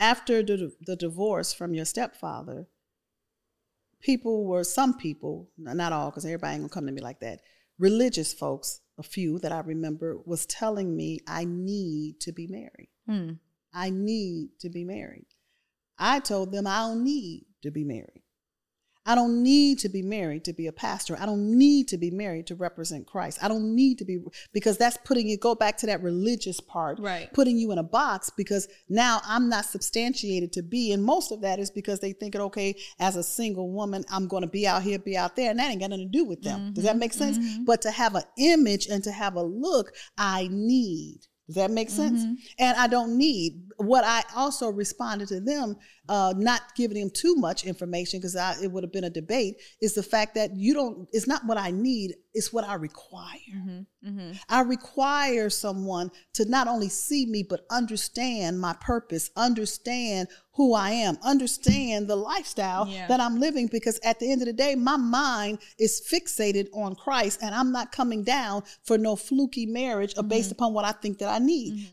after the, the divorce from your stepfather, people were some people, not all, because everybody ain't gonna come to me like that. Religious folks, a few that I remember, was telling me I need to be married. Hmm. I need to be married. I told them I don't need to be married. I don't need to be married to be a pastor. I don't need to be married to represent Christ. I don't need to be because that's putting you go back to that religious part, Right. putting you in a box because now I'm not substantiated to be. And most of that is because they think it okay as a single woman, I'm going to be out here, be out there, and that ain't got nothing to do with them. Does that mm-hmm. make sense? Mm-hmm. But to have an image and to have a look, I need. Does that make sense? Mm-hmm. And I don't need what I also responded to them, uh, not giving them too much information because it would have been a debate. Is the fact that you don't. It's not what I need. It's what I require. Mm-hmm. I require someone to not only see me, but understand my purpose, understand who I am, understand the lifestyle Yeah. that I'm living. Because at the end of the day, my mind is fixated on Christ, and I'm not coming down for no fluky marriage or based upon what I think that I need.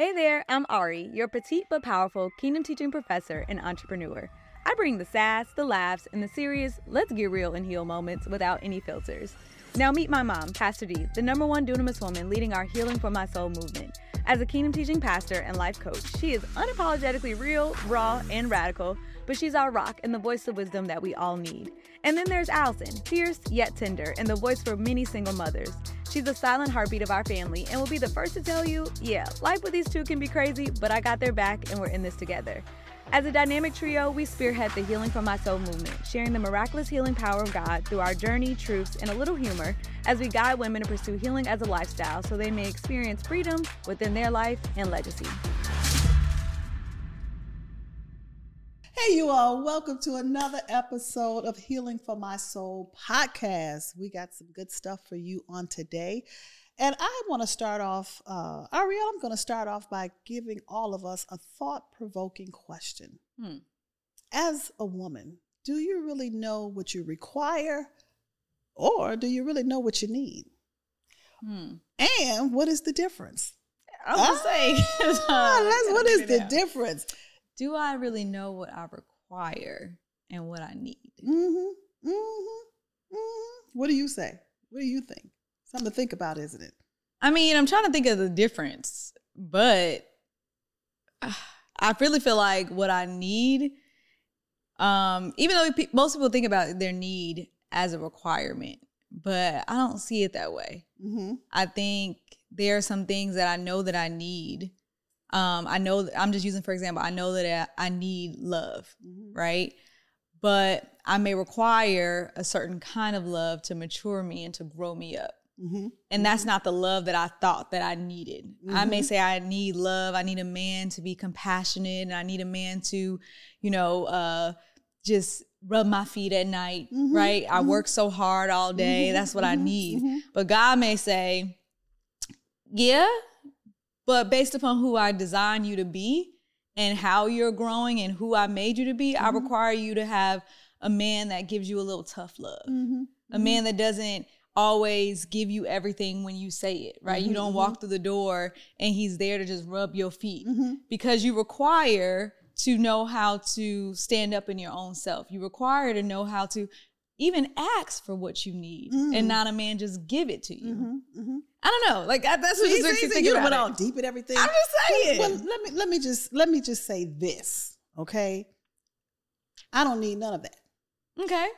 Hey there, I'm Ari, your petite but powerful Kingdom Teaching professor and entrepreneur. I bring the sass, the laughs, and the serious, let's get real and heal moments without any filters. Now meet my mom, Pastor Dee, the number one dunamis woman leading our Healing for My Soul movement. As a Kingdom Teaching pastor and life coach, she is unapologetically real, raw, and radical, but she's our rock and the voice of wisdom that we all need. And then there's Allison, fierce yet tender, and the voice for many single mothers. She's the silent heartbeat of our family and will be the first to tell you, yeah, life with these two can be crazy, but I got their back and we're in this together. As a dynamic trio, we spearhead the Healing from My Soul movement, sharing the miraculous healing power of God through our journey, truths, and a little humor as we guide women to pursue healing as a lifestyle so they may experience freedom within their life and legacy. Hey, you all, welcome to another episode of Healing for My Soul podcast. We got some good stuff for you on today. And I want to start off, uh, Ariel, I'm going to start off by giving all of us a thought provoking question. Hmm. As a woman, do you really know what you require or do you really know what you need? Hmm. And what is the difference? I was Ah, that's, what is the difference? Do I really know what I require and what I need? Mm-hmm. Mm-hmm. Mm-hmm. What do you say? What do you think? Something to think about, isn't it? I mean, I'm trying to think of the difference, but uh, I really feel like what I need, um, even though pe- most people think about their need as a requirement, but I don't see it that way. Mm-hmm. I think there are some things that I know that I need. Um, I know that I'm just using, for example, I know that I, I need love, Mm-hmm. right? But I may require a certain kind of love to mature me and to grow me up Mm-hmm. and that's not the love that I thought that I needed. I may say I need love. I need a man to be compassionate, and I need a man to, you know, uh, just rub my feet at night. Right? I work so hard all day. That's what I need. But God may say, yeah, but based upon who I designed you to be and how you're growing and who I made you to be, I require you to have a man that gives you a little tough love Mm-hmm. a man that doesn't always give you everything when you say it, right? You don't walk through the door and he's there to just rub your feet Mm-hmm. because you require to know how to stand up in your own self. You require to know how to even ask for what you need and not a man just give it to you. Mm-hmm. I don't know. Like that, that's what See, just makes see, me see, think you about went it. all deep and everything. I'm just saying. Well, let me let me just let me just say this, okay? I don't need none of that. okay.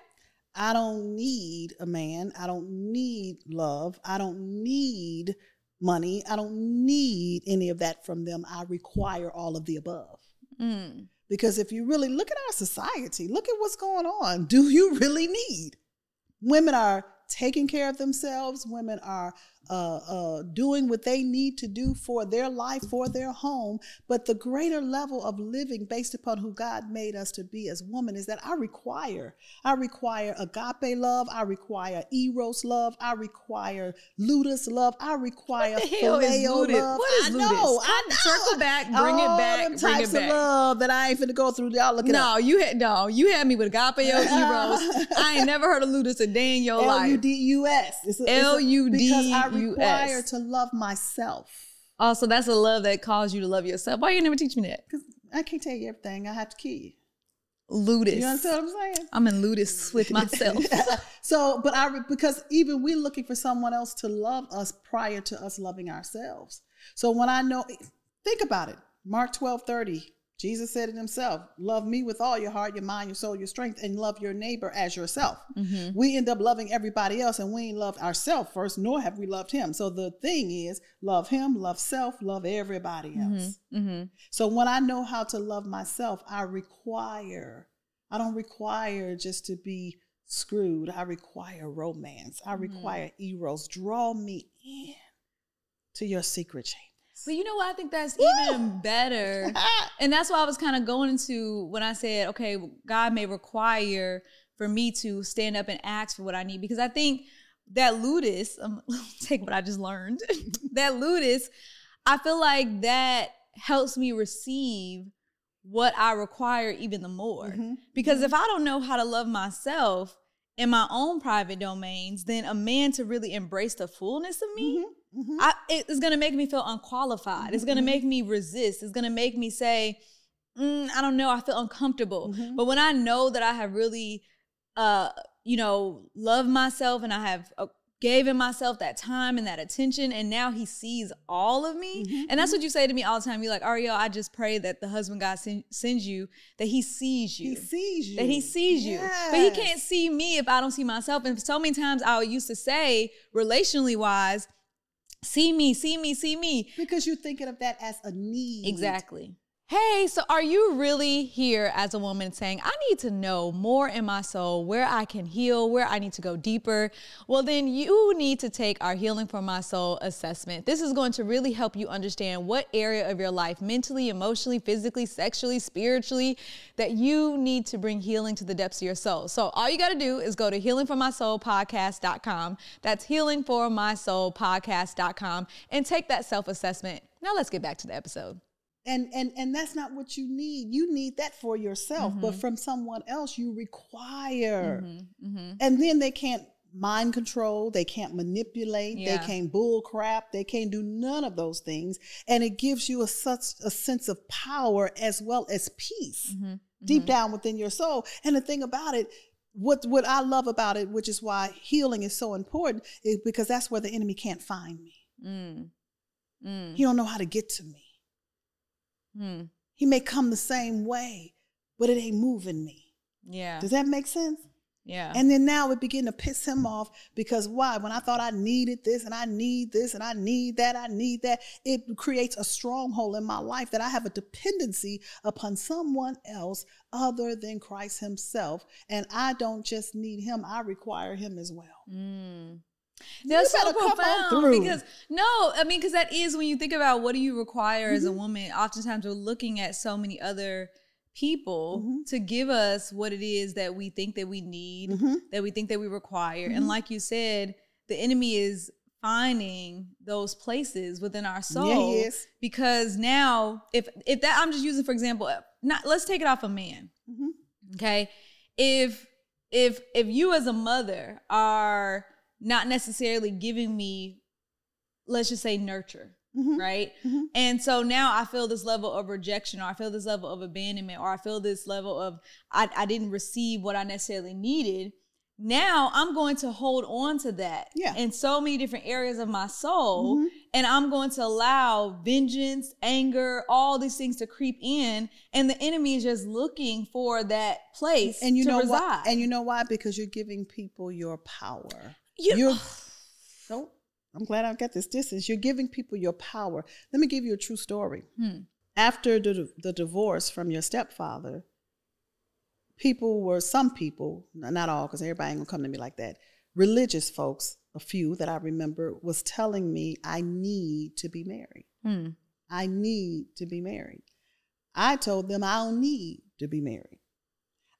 I don't need a man. I don't need love. I don't need money. I don't need any of that from them. I require all of the above. Mm. Because if you really look at our society, look at what's going on. Do you really need? Women are taking care of themselves. Women are uh, uh, doing what they need to do for their life, for their home. But the greater level of living based upon who God made us to be as women is that I require. I require agape love. I require eros love. I require ludus love. I require What the hell phileo ludus? love. What is I ludus? know. I know. circle back, bring it back, them bring it types back. of love that I ain't finna go through. Y'all look it up. No, you had no, you had me with agape eros. I ain't never heard of ludus a day in your L life. U D U S. It's a- it's a- L-U-D-U-S. I require to love myself. Oh, so that's a love that caused you to love yourself. Why you never teach me that? Because I can't tell you everything. I have to kill you. Ludus. You understand what I'm saying? I'm in ludus with myself. so, but I because even we're looking for someone else to love us prior to us loving ourselves. So when I know, think about it. Mark 12, 30. Jesus said it himself love me with all your heart, your mind, your soul, your strength, and love your neighbor as yourself. Mm-hmm. We end up loving everybody else and we ain't loved ourselves first, nor have we loved him. So the thing is love him, love self, love everybody mm-hmm. else. Mm-hmm. Mm-hmm. So when I know how to love myself, I require, I don't require just to be screwed. I require romance. I mm-hmm. require eros. Draw me in to your secret chamber. But you know what? I think that's even better. and that's why I was kind of going into when I said, okay, God may require for me to stand up and ask for what I need. Because I think that ludus, um, take what I just learned, that ludus, I feel like that helps me receive what I require even the more. Mm-hmm. Because mm-hmm. if I don't know how to love myself in my own private domains, then a man to really embrace the fullness of me. Mm-hmm Mm-hmm. I, it's going to make me feel unqualified. Mm-hmm. It's going to make me resist. It's going to make me say, mm, I don't know, I feel uncomfortable. Mm-hmm. But when I know that I have really, uh, you know, loved myself and I have uh, given myself that time and that attention, and now he sees all of me. Mm-hmm. And that's what you say to me all the time. You're like, Ariel, I just pray that the husband God sen- sends you, that he sees you. He sees you. That he sees yes. you. But he can't see me if I don't see myself. And so many times I used to say, relationally wise, see me, see me, see me. Because you're thinking of that as a need. Exactly. Hey, so are you really here as a woman saying, I need to know more in my soul, where I can heal, where I need to go deeper? Well, then you need to take our Healing for My Soul assessment. This is going to really help you understand what area of your life, mentally, emotionally, physically, sexually, spiritually, that you need to bring healing to the depths of your soul. So all you got to do is go to healingformysoulpodcast.com. That's healingformysoulpodcast.com and take that self assessment. Now let's get back to the episode and and and that's not what you need you need that for yourself mm-hmm. but from someone else you require mm-hmm. Mm-hmm. and then they can't mind control they can't manipulate yeah. they can't bull crap they can't do none of those things and it gives you a such a sense of power as well as peace mm-hmm. deep mm-hmm. down within your soul and the thing about it what what i love about it which is why healing is so important is because that's where the enemy can't find me mm. Mm. he don't know how to get to me Hmm. He may come the same way, but it ain't moving me. Yeah. Does that make sense? Yeah. And then now it begin to piss him off because why? When I thought I needed this and I need this and I need that, I need that, it creates a stronghold in my life that I have a dependency upon someone else other than Christ Himself. And I don't just need Him, I require Him as well. Mm. That's so profound because no, I mean, because that is when you think about what do you require mm-hmm. as a mm-hmm. woman. Oftentimes, we're looking at so many other people mm-hmm. to give us what it is that we think that we need, mm-hmm. that we think that we require, and mm-hmm. like you said, the enemy is finding those places within our soul yeah, because now if if that I'm just using for example, not let's take it off a man, mm-hmm. okay, if if if you as a mother are not necessarily giving me, let's just say, nurture. Mm-hmm. Right. Mm-hmm. And so now I feel this level of rejection, or I feel this level of abandonment, or I feel this level of I, I didn't receive what I necessarily needed. Now I'm going to hold on to that yeah. in so many different areas of my soul. Mm-hmm. And I'm going to allow vengeance, anger, all these things to creep in. And the enemy is just looking for that place and you to know reside. Why? And you know why? Because you're giving people your power. You, you're so I'm glad I got this distance. You're giving people your power. Let me give you a true story. Hmm. After the, the divorce from your stepfather, people were some people, not all, because everybody ain't gonna come to me like that. Religious folks, a few that I remember, was telling me I need to be married. Hmm. I need to be married. I told them I don't need to be married.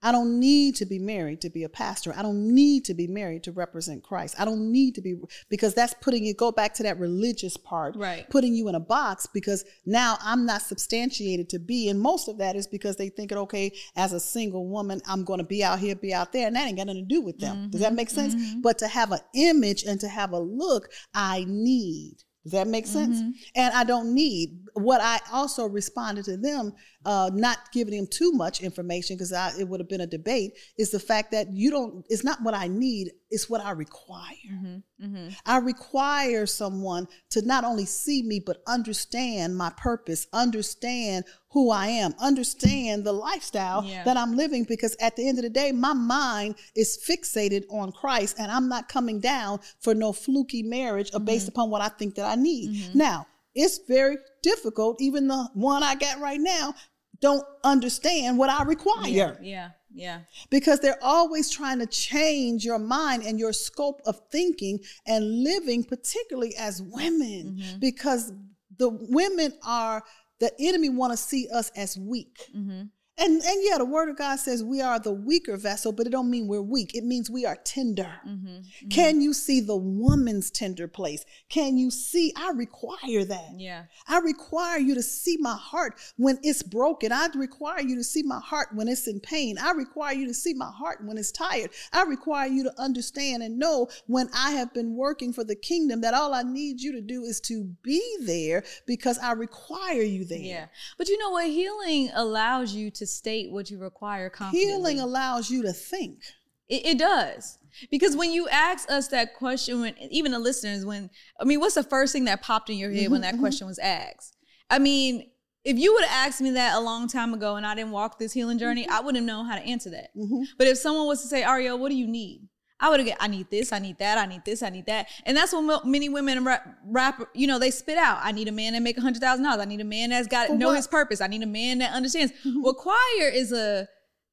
I don't need to be married to be a pastor. I don't need to be married to represent Christ. I don't need to be because that's putting you go back to that religious part, right? Putting you in a box because now I'm not substantiated to be, and most of that is because they think it okay as a single woman I'm going to be out here, be out there, and that ain't got nothing to do with them. Mm-hmm, Does that make sense? Mm-hmm. But to have an image and to have a look, I need Does that make sense? Mm-hmm. And I don't need what I also responded to them, uh, not giving them too much information because it would have been a debate. Is the fact that you don't. It's not what I need. It's what I require. Mm-hmm. Mm-hmm. I require someone to not only see me but understand my purpose, understand who I am, understand the lifestyle yeah. that I'm living. Because at the end of the day, my mind is fixated on Christ, and I'm not coming down for no fluky marriage or based mm-hmm. upon what I think that I need. Mm-hmm. Now, it's very difficult. Even the one I got right now don't understand what I require. Yeah, yeah, yeah. Because they're always trying to change your mind and your scope of thinking and living, particularly as women, mm-hmm. because the women are the enemy want to see us as weak. Mm-hmm. And and yeah, the word of God says we are the weaker vessel, but it don't mean we're weak. It means we are tender. Mm-hmm, mm-hmm. Can you see the woman's tender place? Can you see? I require that. Yeah. I require you to see my heart when it's broken. I require you to see my heart when it's in pain. I require you to see my heart when it's tired. I require you to understand and know when I have been working for the kingdom that all I need you to do is to be there because I require you there. Yeah. But you know what? Healing allows you to state what you require confidently. Healing allows you to think. It, it does. Because when you ask us that question, when even the listeners, when I mean, what's the first thing that popped in your head mm-hmm, when that mm-hmm. question was asked? I mean, if you would have asked me that a long time ago and I didn't walk this healing journey, mm-hmm. I wouldn't know how to answer that. Mm-hmm. But if someone was to say, Ariel, what do you need? I would have get, I need this, I need that, I need this, I need that. And that's what many women rap, rap you know, they spit out. I need a man that make a hundred thousand dollars. I need a man that's got, know what? his purpose. I need a man that understands. Mm-hmm. Well, choir is a,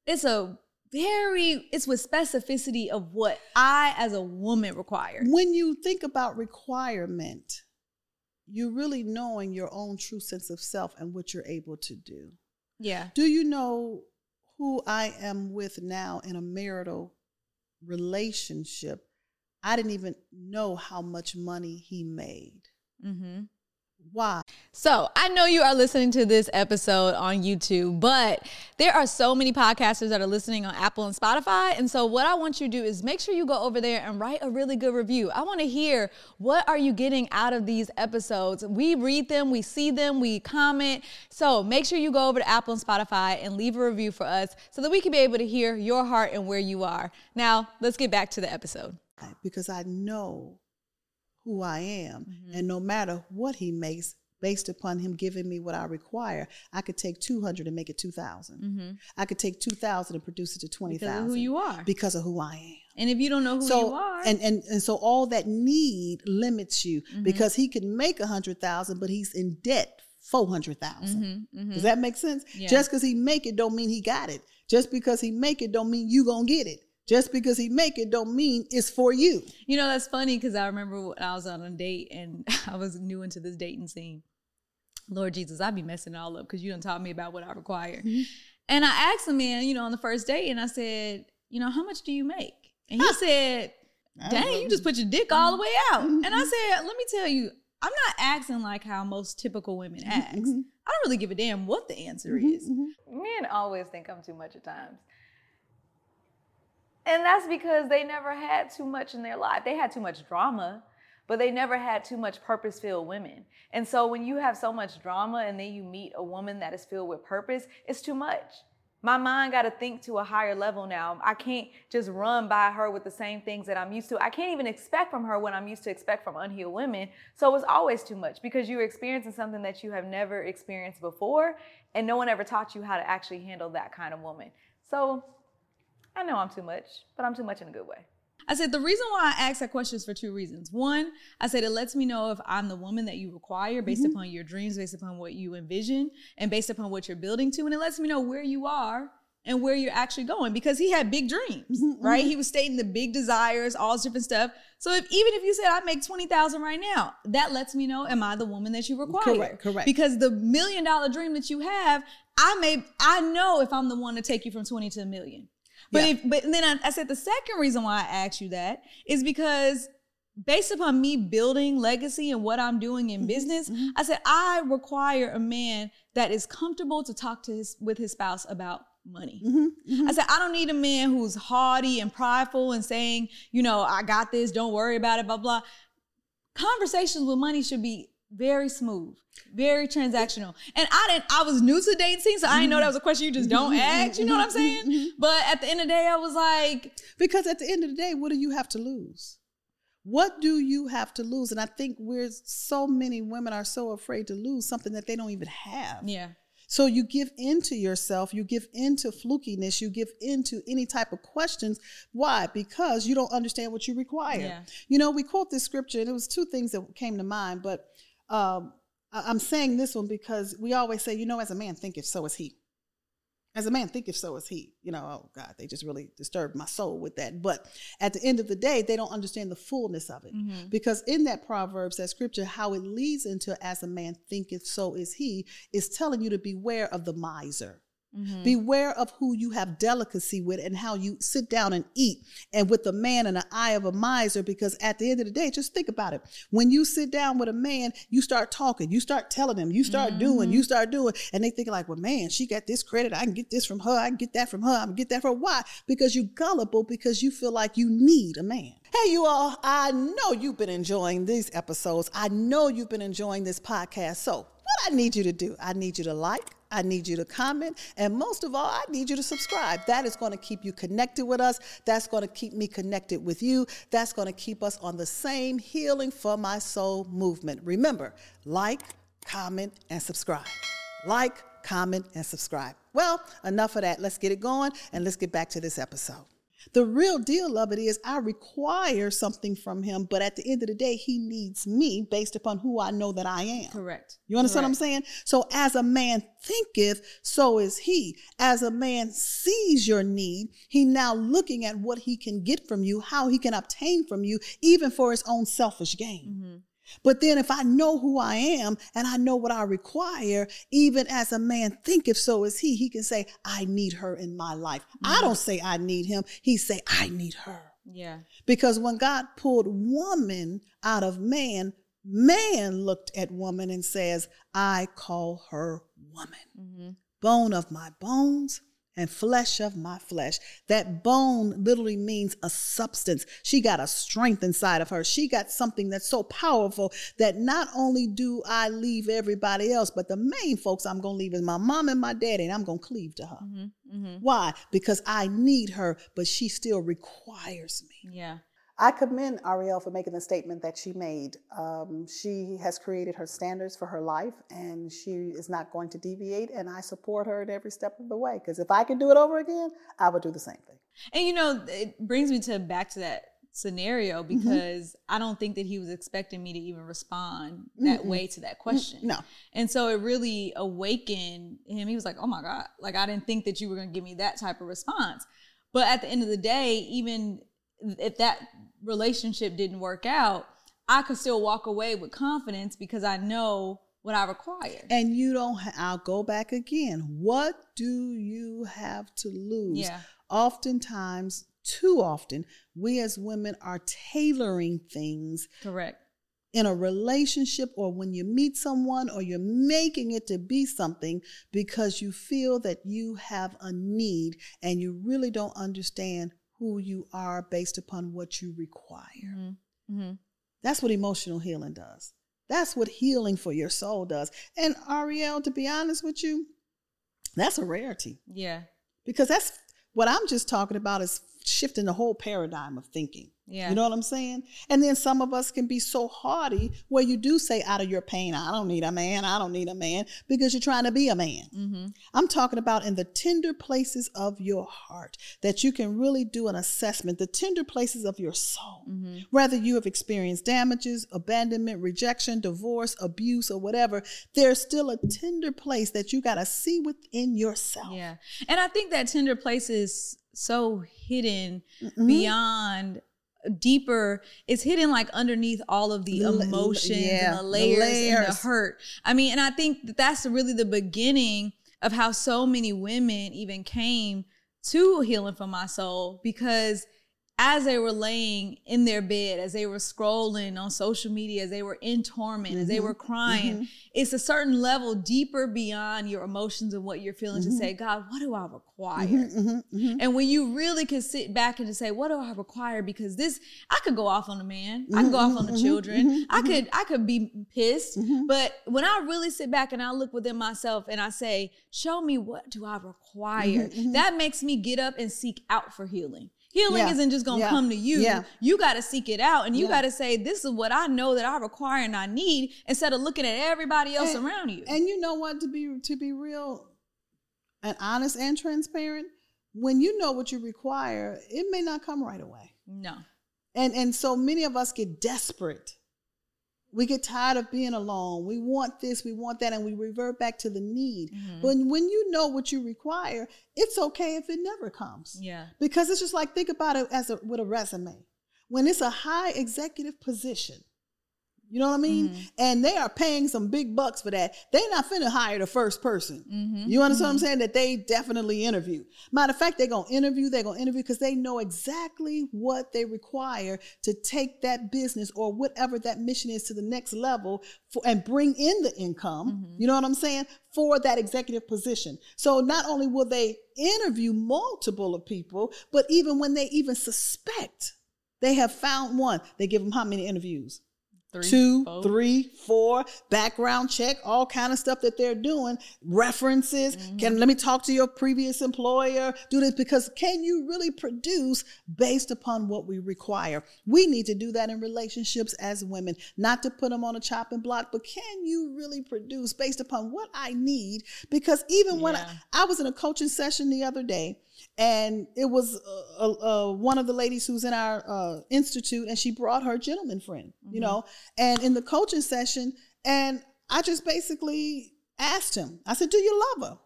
it's a very, it's with specificity of what I as a woman require. When you think about requirement, you're really knowing your own true sense of self and what you're able to do. Yeah. Do you know who I am with now in a marital relationship, I didn't even know how much money he made. Mm-hmm. Why? So I know you are listening to this episode on YouTube, but there are so many podcasters that are listening on Apple and Spotify. And so what I want you to do is make sure you go over there and write a really good review. I want to hear what are you getting out of these episodes. We read them, we see them, we comment. So make sure you go over to Apple and Spotify and leave a review for us so that we can be able to hear your heart and where you are. Now, let's get back to the episode. Because I know who I am. Mm-hmm. And no matter what he makes, based upon him giving me what I require, I could take 200 and make it 2,000. Mm-hmm. I could take 2,000 and produce it to 20,000. Who you are. Because of who I am. And if you don't know who so, you are. And, and, and so all that need limits you mm-hmm. because he can make a 100,000, but he's in debt 400,000. Mm-hmm, mm-hmm. Does that make sense? Yeah. Just because he make it don't mean he got it. Just because he make it don't mean you gonna get it. Just because he make it don't mean it's for you. You know, that's funny because I remember when I was on a date and I was new into this dating scene. Lord Jesus, I'd be messing it all up because you don't taught me about what I require. Mm-hmm. And I asked the man, you know, on the first date, and I said, you know, how much do you make? And he said, dang, you just put your dick all the way out. Mm-hmm. And I said, let me tell you, I'm not asking like how most typical women mm-hmm. ask. Mm-hmm. I don't really give a damn what the answer mm-hmm. is. Men always think I'm too much at times. And that's because they never had too much in their life. They had too much drama, but they never had too much purpose filled women. And so when you have so much drama and then you meet a woman that is filled with purpose, it's too much. My mind got to think to a higher level now. I can't just run by her with the same things that I'm used to. I can't even expect from her what I'm used to expect from unhealed women. So it's always too much because you're experiencing something that you have never experienced before, and no one ever taught you how to actually handle that kind of woman. So I know I'm too much, but I'm too much in a good way. I said the reason why I ask that question is for two reasons. One, I said it lets me know if I'm the woman that you require based mm-hmm. upon your dreams, based upon what you envision, and based upon what you're building to. And it lets me know where you are and where you're actually going because he had big dreams, mm-hmm. right? Mm-hmm. He was stating the big desires, all this different stuff. So if even if you said I make 20,000 right now, that lets me know am I the woman that you require? Correct, correct. Because the million dollar dream that you have, I may I know if I'm the one to take you from 20 to a million. But yeah. if, but then I, I said the second reason why I asked you that is because based upon me building legacy and what I'm doing in mm-hmm. business, mm-hmm. I said I require a man that is comfortable to talk to his with his spouse about money. Mm-hmm. Mm-hmm. I said I don't need a man who's haughty and prideful and saying, you know, I got this, don't worry about it, blah blah. conversations with money should be very smooth, very transactional. And I didn't, I was new to dating, so I didn't know that was a question you just don't mm-hmm. ask. You know what I'm mm-hmm. saying? Mm-hmm. But at the end of the day, I was like, because at the end of the day, what do you have to lose? What do you have to lose? And I think we're so many women are so afraid to lose something that they don't even have. yeah, So you give into yourself, you give into flukiness, you give into any type of questions. Why? Because you don't understand what you require. Yeah. You know, we quote this scripture, and it was two things that came to mind, but um, I'm saying this one because we always say, you know, as a man thinketh, so is he. As a man thinketh, so is he. You know, oh God, they just really disturbed my soul with that. But at the end of the day, they don't understand the fullness of it. Mm-hmm. Because in that Proverbs, that scripture, how it leads into as a man thinketh, so is he, is telling you to beware of the miser. Mm-hmm. Beware of who you have delicacy with and how you sit down and eat. And with a man in the eye of a miser, because at the end of the day, just think about it. When you sit down with a man, you start talking, you start telling him, you start doing, you start doing, and they think like, well, man, she got this credit. I can get this from her. I can get that from her. I can get that from her. Why? Because you're gullible, because you feel like you need a man. Hey, you all, I know you've been enjoying these episodes. I know you've been enjoying this podcast. So, I need you to do, I need you to like, I need you to comment, and most of all, I need you to subscribe. That is going to keep you connected with us. That's going to keep me connected with you. That's going to keep us on the same healing for my soul movement. Remember, like, comment, and subscribe. Like, comment, and subscribe. Well, enough of that. Let's get it going and let's get back to this episode. The real deal of it is I require something from him, but at the end of the day, he needs me based upon who I know that I am. correct. You understand what I'm saying? So as a man thinketh, so is he. As a man sees your need, he now looking at what he can get from you, how he can obtain from you, even for his own selfish gain. Mm-hmm. But then if I know who I am and I know what I require, even as a man thinketh, so is he, he can say, I need her in my life. I mm-hmm. don't say I need him. He say, I need her. Yeah. Because when God pulled woman out of man, man looked at woman and says, I call her woman. Mm-hmm. Bone of my bones and flesh of my flesh. That bone literally means a substance. She got a strength inside of her. She got something that's so powerful that not only do I leave everybody else, but the main folks I'm going to leave is my mom and my daddy, and I'm going to cleave to her. Mm-hmm, mm-hmm. Why? Because I need her, but she still requires me. Yeah. I commend Ariel for making the statement that she made. Um, she has created her standards for her life and she is not going to deviate. And I support her at every step of the way because if I could do it over again, I would do the same thing. And you know, it brings me to back to that scenario Mm-hmm. because I don't think that he was expecting me to even respond that way to that question. No. And so it really awakened him. He was like, "Oh my god, like I didn't think that you were going to give me that type of response." But at the end of the day, even if that relationship didn't work out, I could still walk away with confidence because I know what I require. And you don't, ha- I'll go back again. What do you have to lose? Yeah. Oftentimes, too often, we as women are tailoring things Correct. in a relationship or when you meet someone or you're making it to be something because you feel that you have a need and you really don't understand who you are based upon what you require. hmm That's what emotional healing does. That's what healing for your soul does. And Ariel, to be honest with you, that's a rarity Yeah. because that's what I'm just talking about is shifting the whole paradigm of thinking. Yeah. You know what I'm saying? And then some of us can be so hardy where you do say out of your pain, I don't need a man, I don't need a man, because you're trying to be a man. hmm I'm talking about in the tender places of your heart that you can really do an assessment, the tender places of your soul. Mm-hmm. Whether you have experienced damages, abandonment, rejection, divorce, abuse, or whatever, there's still a tender place that you got to see within yourself. Yeah. And I think that tender place is so hidden Mm-hmm. beyond deeper it's hidden like underneath all of the emotions yeah, and the the layers, and the hurt. I mean and i think that that's really the beginning of how so many women even came to healing for my soul because as they were laying in their bed, as they were scrolling on social media, as they were in torment, mm-hmm. as they were mm-hmm. crying, mm-hmm. it's a certain level deeper beyond your emotions and what you're feeling mm-hmm. to say, God, what do I require? Mm-hmm, mm-hmm, and when you really can sit back and to say, what do I require? Because this, I could go off on the man, I could go off on the children, I could, I could be pissed. But when I really sit back and I look within myself and I say, show me what do I require, that makes me get up and seek out for healing. Healing yeah. isn't just gonna yeah. come to you. Yeah. You gotta seek it out and you gotta say, This is what I know that I require and I need, instead of looking at everybody else and, around you. And you know what, to be to be real and honest and transparent, when you know what you require, it may not come right away. No. And and so many of us get desperate we get tired of being alone. We want this, we want that, and we revert back to the need. Mm-hmm. But when you know what you require, it's okay if it never comes. Yeah. Because it's just like think about it as a, with a resume. When it's a high executive position, you know what I mean? Mm-hmm. And they are paying some big bucks for that. They're not finna hire the first person. Mm-hmm. You understand mm-hmm. what I'm mm-hmm. saying? That they definitely interview. Matter of fact, they're gonna interview, they're gonna interview because they know exactly what they require to take that business or whatever that mission is to the next level for, and bring in the income. Mm-hmm. You know what I'm saying? For that executive position. So not only will they interview multiple of people, but even when they even suspect they have found one, they give them how many interviews? Three, two, four. three, four, background check, all kind of stuff that they're doing, references. Mm-hmm. Can let me talk to your previous employer, do this because can you really produce based upon what we require? We need to do that in relationships as women, not to put them on a chopping block, but can you really produce based upon what I need? Because even when I, I was in a coaching session the other day, and it was uh, uh, one of the ladies who's in our uh, institute and she brought her gentleman friend mm-hmm. you know and in the coaching session and i just basically asked him i said do you love her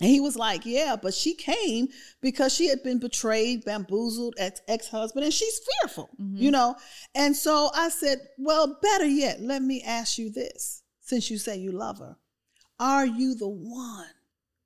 and he was like yeah but she came because she had been betrayed bamboozled ex- ex-husband and she's fearful mm-hmm. you know and so i said well better yet let me ask you this since you say you love her are you the one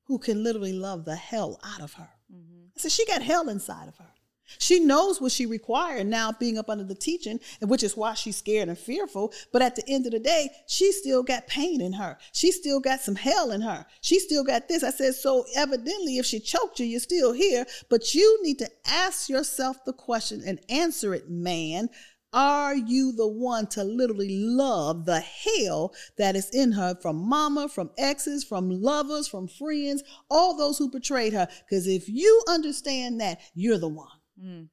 who can literally love the hell out of her. Mm-hmm. I said, she got hell inside of her. She knows what she required now being up under the teaching, and which is why she's scared and fearful. But at the end of the day, she still got pain in her. She still got some hell in her. She still got this. I said, so evidently, if she choked you, you're still here. But you need to ask yourself the question and answer it, man. Are you the one to literally love the hell that is in her from mama, from exes, from lovers, from friends, all those who betrayed her? Because if you understand that, you're the one. Mm.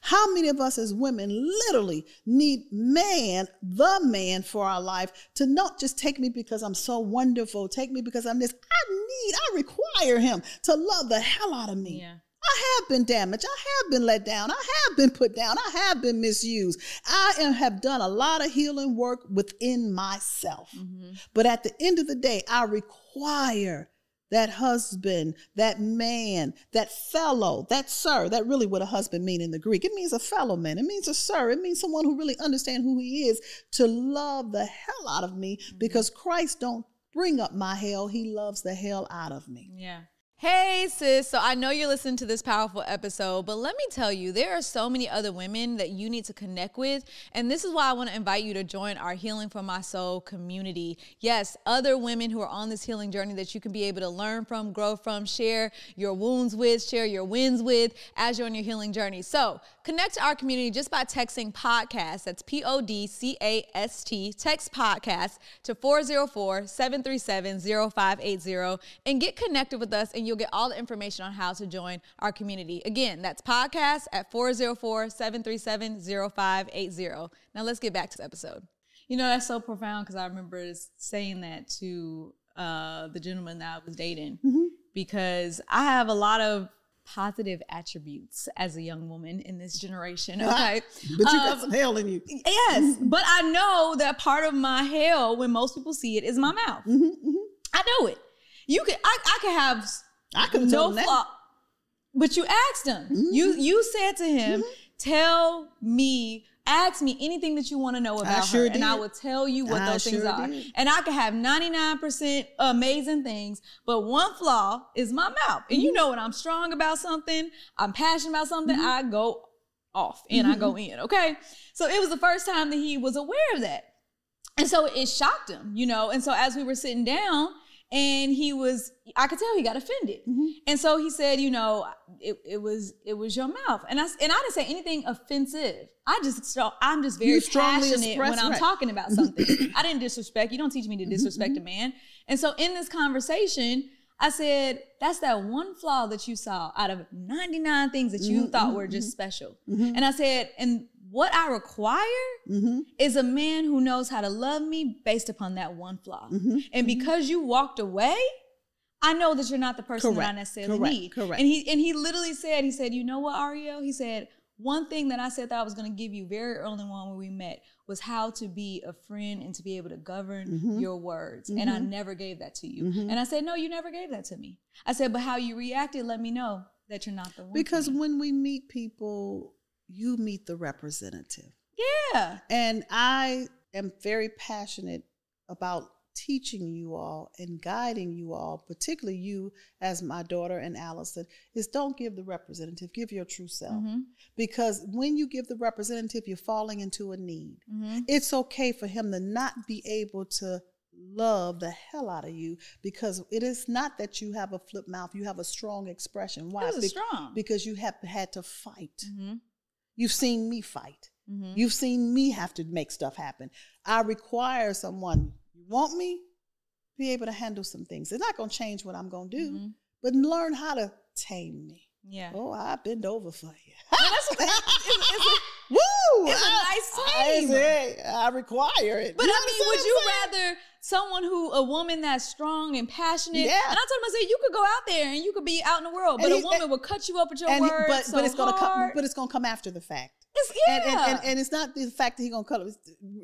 How many of us as women literally need man, the man for our life to not just take me because I'm so wonderful, take me because I'm this. I need, I require him to love the hell out of me. Yeah. I have been damaged. I have been let down. I have been put down. I have been misused. I am, have done a lot of healing work within myself. Mm-hmm. But at the end of the day, I require that husband, that man, that fellow, that sir, that really what a husband mean in the Greek. It means a fellow man. It means a sir. It means someone who really understands who he is to love the hell out of me mm-hmm. because Christ don't bring up my hell. He loves the hell out of me. Yeah. Hey, sis. So I know you're listening to this powerful episode, but let me tell you, there are so many other women that you need to connect with. And this is why I want to invite you to join our Healing for My Soul community. Yes, other women who are on this healing journey that you can be able to learn from, grow from, share your wounds with, share your wins with as you're on your healing journey. So connect to our community just by texting podcast. That's P O D C A S T, text podcast to 404 737 0580 and get connected with us. And you'll get all the information on how to join our community. Again, that's podcast at 404 737 0580. Now let's get back to the episode. You know, that's so profound because I remember saying that to uh, the gentleman that I was dating mm-hmm. because I have a lot of positive attributes as a young woman in this generation. Okay. but you got um, some hell in you. Yes. but I know that part of my hell, when most people see it, is my mouth. Mm-hmm, mm-hmm. I know it. You could I, I could have I could have no told him flaw. But you asked him. Mm-hmm. You you said to him, mm-hmm. "Tell me Ask me anything that you want to know about sure her, and I will tell you what I those things sure are. did. And I can have 99% amazing things, but one flaw is my mouth. And Mm-hmm. you know when I'm strong about something, I'm passionate about something, I go off and I go Mm-hmm. in, okay? So it was the first time that he was aware of that. And so it shocked him, you know. And so as we were sitting down, and he was, I could tell he got offended. Mm-hmm. And so he said, you know, it, it was it was your mouth, and I and I didn't say anything offensive. I just I'm just very passionate when I'm right. talking about something. I didn't disrespect. You don't teach me to disrespect a man. And so in this conversation, I said, that's that one flaw that you saw out of 99 things that you thought were just special. And I said, and what I require Mm-hmm. is a man who knows how to love me based upon that one flaw. And because you walked away, I know that you're not the person that I necessarily Correct. need. Correct. And he and he literally said, he said, you know what, Ariel? He said, one thing that I said that I was gonna give you very early on when we met was how to be a friend and to be able to govern Mm-hmm. your words. And I never gave that to you. And I said, No, you never gave that to me. I said, but how you reacted let me know that you're not the one. Because when we meet people, you meet the representative. Yeah. And I am very passionate about teaching you all and guiding you all, particularly you as my daughter and Allison, is don't give the representative, give your true self. Mm-hmm. Because when you give the representative, you're falling into a need. Mm-hmm. It's okay for him to not be able to love the hell out of you because it is not that you have a flip mouth, you have a strong expression. Why? Be- strong. Because you have had to fight. Mm-hmm. You've seen me fight. Mm-hmm. You've seen me have to make stuff happen. I require someone, you want me? Be able to handle some things. It's not going to change what I'm going to do, Mhm. but learn how to tame me. Yeah. Oh, I bend over for you. that's what- it's- it's Woo! it's a I- nice I, tame. say, I require it. But You I mean, would you saying? rather someone who, a woman that's strong and passionate? Yeah. And I told him, I said, you could go out there and you could be out in the world, but a woman will cut you up with your he- words. but so but it's gonna come. But it's gonna come after the fact. It's, yeah. And, and, and, and it's not the fact that he gonna cut.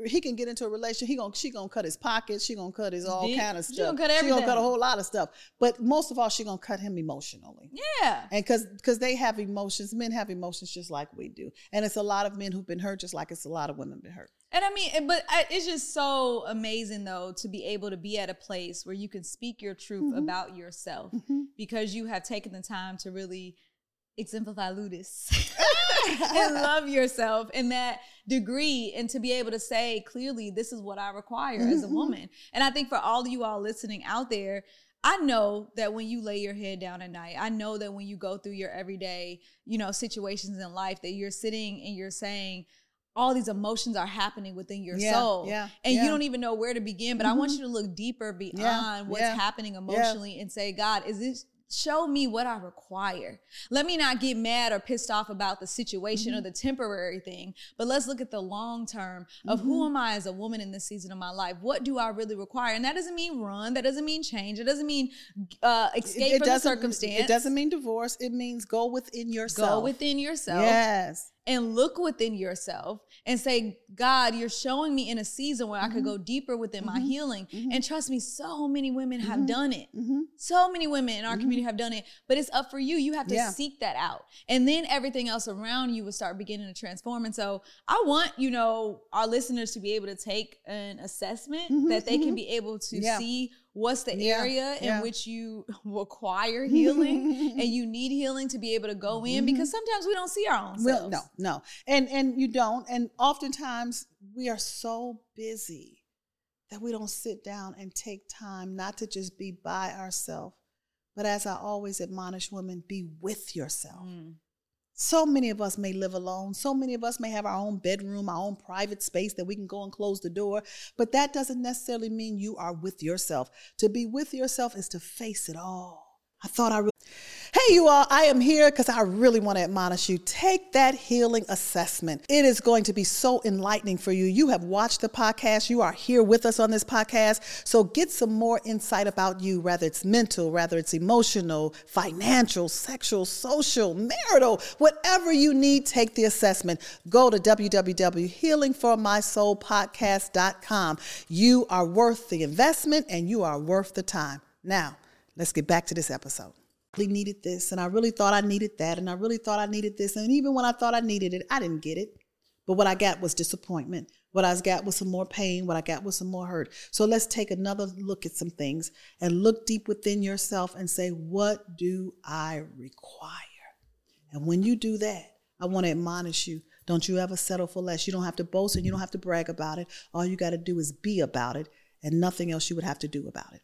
He can get into a relationship. He gonna she gonna cut his pockets. She gonna cut his all Dick. kind of stuff. She gonna cut everything. She gonna cut a whole lot of stuff. But most of all, she gonna cut him emotionally. yeah. And because because they have emotions, men have emotions just like we do, and it's a lot of men who've been hurt, just like it's a lot of women been hurt. And I mean, but I- it's just so amazing though to be able to be at a place where you can speak your truth mm-hmm. about yourself mm-hmm. because you have taken the time to really exemplify ludus and love yourself in that degree and to be able to say clearly this is what I require as a mm-hmm. woman. And I think for all of you all listening out there, I know that when you lay your head down at night, I know that when you go through your everyday, you know, situations in life that you're sitting and you're saying all these emotions are happening within your Yeah, soul. yeah, and you don't even know where to begin, but I want mm-hmm. you to look deeper beyond what's yeah, happening emotionally and say, God, is this show me what I require. Let me not get mad or pissed off about the situation or the temporary thing, but let's look at the long term of who am I as a woman in this season of my life? What do I really require? And that doesn't mean run. That doesn't mean change. It doesn't mean uh, escape from the circumstance. It doesn't mean divorce. It means go within yourself. go within yourself Yes. And look within yourself and say, God, you're showing me in a season where I Mm-hmm. could go deeper within my healing. And trust me, so many women have Mm-hmm. done it. So many women in our community have done it, but it's up for you. You have to Yeah. seek that out. And then everything else around you will start beginning to transform. And so I want, you know, our listeners to be able to take an assessment that they can be able to Mm-hmm, Yeah. see what's the Yeah, area in yeah. which you require healing and you need healing to be able to go in because sometimes we don't see our own selves. Mm-hmm. Well, no, no, and and you don't, and oftentimes we are so busy that we don't sit down and take time not to just be by ourselves, but as I always admonish women, be with yourself. Mm. So many of us may live alone. So many of us may have our own bedroom, our own private space that we can go and close the door. But that doesn't necessarily mean you are with yourself. To be with yourself is to face it all. I thought I really. Hey, you all, I am here because I really want to admonish you. Take that healing assessment. It is going to be so enlightening for you. You have watched the podcast, you are here with us on this podcast. So get some more insight about you, whether it's mental, whether it's emotional, financial, sexual, social, marital, whatever you need, take the assessment. Go to www.healingformysoulpodcast.com. You are worth the investment and you are worth the time. Now, let's get back to this episode really needed this and I really thought I needed that and I really thought I needed this and even when I thought I needed it, I didn't get it But what I got was disappointment. What I got was some more pain. What I got was some more hurt. So let's take another look at some things and look deep within yourself and say, what do I require? And when you do that, I want to admonish you. Don't you ever settle for less. You don't have to boast and you don't have to brag about it. All you got to do is be about it and nothing else you would have to do about it.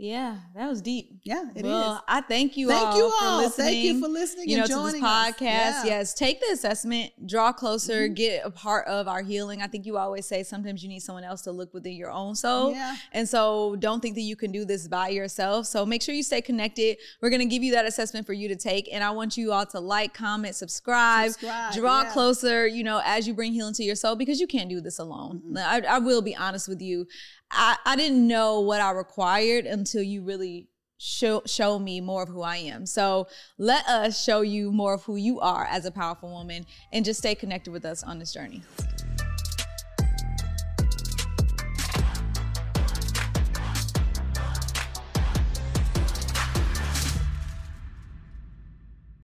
Yeah, that was deep. Yeah, it well, is. I thank you Thank all you for all. listening. Thank you for listening You know, and to this joining us. podcast. Yeah. Mm-hmm. Yes, take the assessment, draw closer, get a part of our healing. I think you always say sometimes you need someone else to look within your own soul. Yeah. And so don't think that you can do this by yourself. So make sure you stay connected. We're going to give you that assessment for you to take. And I want you all to like, comment, subscribe, Subscribe, draw yeah. closer, you know, as you bring healing to your soul because you can't do this alone. I, I will be honest with you. I, I didn't know what I required until you really show show me more of who I am. So let us show you more of who you are as a powerful woman and just stay connected with us on this journey.